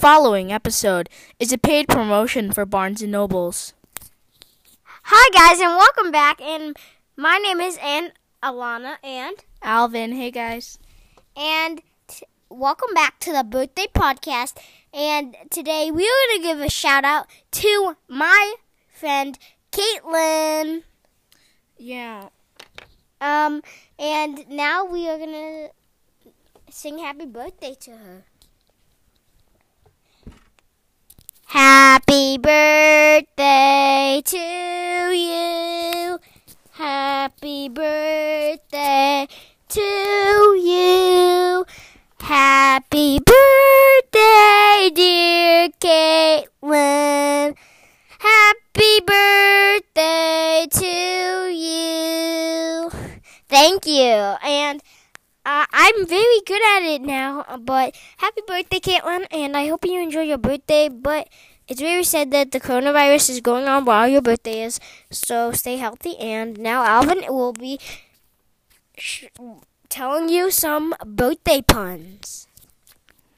following episode is a paid promotion for Barnes & Nobles. Hi guys and welcome back and my name is Ann Alana and Alvin, hey guys. and t- welcome back to the birthday podcast and today we're going to give a shout out to my friend Katelynn. Yeah. Um and now we are going to sing happy birthday to her. Happy birthday to you. Happy birthday to you. Happy birthday, dear Katelynn. Happy birthday to you. Thank you. And uh, I'm very good at it now, but happy birthday, Katelynn, and I hope you enjoy your birthday. But it's very sad that the coronavirus is going on while your birthday is, so stay healthy. And now Alvin will be sh- telling you some birthday puns.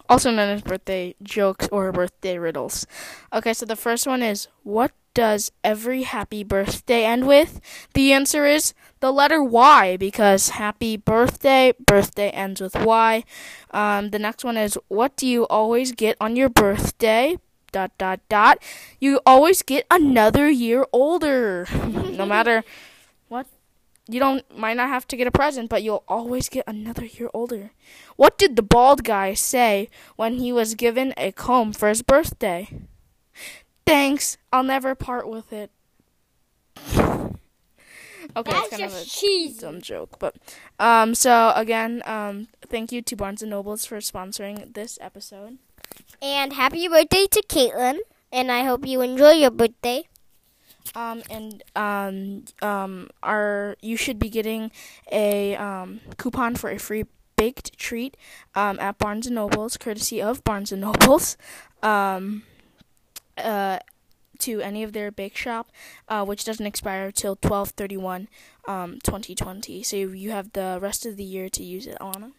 Also known as birthday jokes or birthday riddles. Okay, so the first one is what does every happy birthday end with? The answer is the letter Y because happy birthday, birthday ends with Y. Um, the next one is what do you always get on your birthday? Dot dot dot. You always get another year older. no matter what you don't might not have to get a present, but you'll always get another year older. What did the bald guy say when he was given a comb for his birthday? Thanks, I'll never part with it. Okay, That's it's kind of a cheesy. dumb joke, but um, so again, um, thank you to Barnes and Nobles for sponsoring this episode. And happy birthday to Katelynn, and I hope you enjoy your birthday. Um, and um, um, our you should be getting a um, coupon for a free baked treat um, at Barnes and Nobles, courtesy of Barnes and Nobles. Um, uh, to any of their bake shop, uh, which doesn't expire till twelve thirty one, um, twenty twenty. So you have the rest of the year to use it, Alana.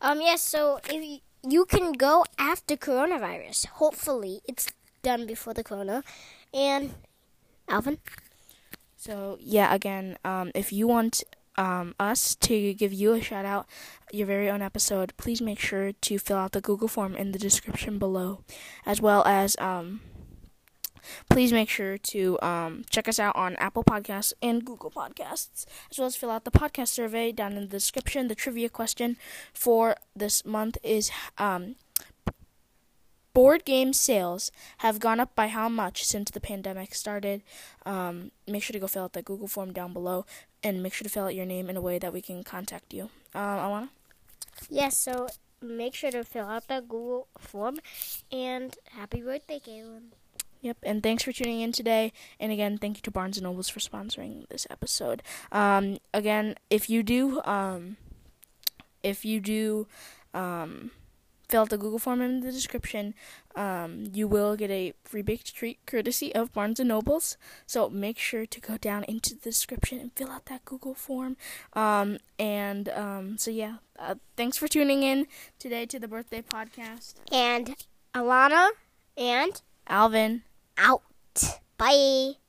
Um, yes, so if you, you can go after coronavirus. Hopefully, it's done before the corona. And Alvin, So yeah, again, um, if you want um, us to give you a shout out, your very own episode, please make sure to fill out the Google form in the description below, as well as um, please make sure to um, check us out on Apple Podcasts and Google Podcasts, as well as fill out the podcast survey down in the description. The trivia question for this month is um, board game sales have gone up by how much since the pandemic started? Um, make sure to go fill out that Google form down below, and make sure to fill out your name in a way that we can contact you. Um, Alana? yes, so make sure to fill out that Google form. And happy birthday, Katelynn. Yep, and thanks for tuning in today. And again, thank you to Barnes and Nobles for sponsoring this episode. Um, again, if you do, um, if you do, um, fill out the Google form in the description, um, you will get a free baked treat courtesy of Barnes and Nobles. So make sure to go down into the description and fill out that Google form. Um, and um, so yeah, uh, thanks for tuning in today to the birthday podcast. And Alana and Alvin. Out. Bye.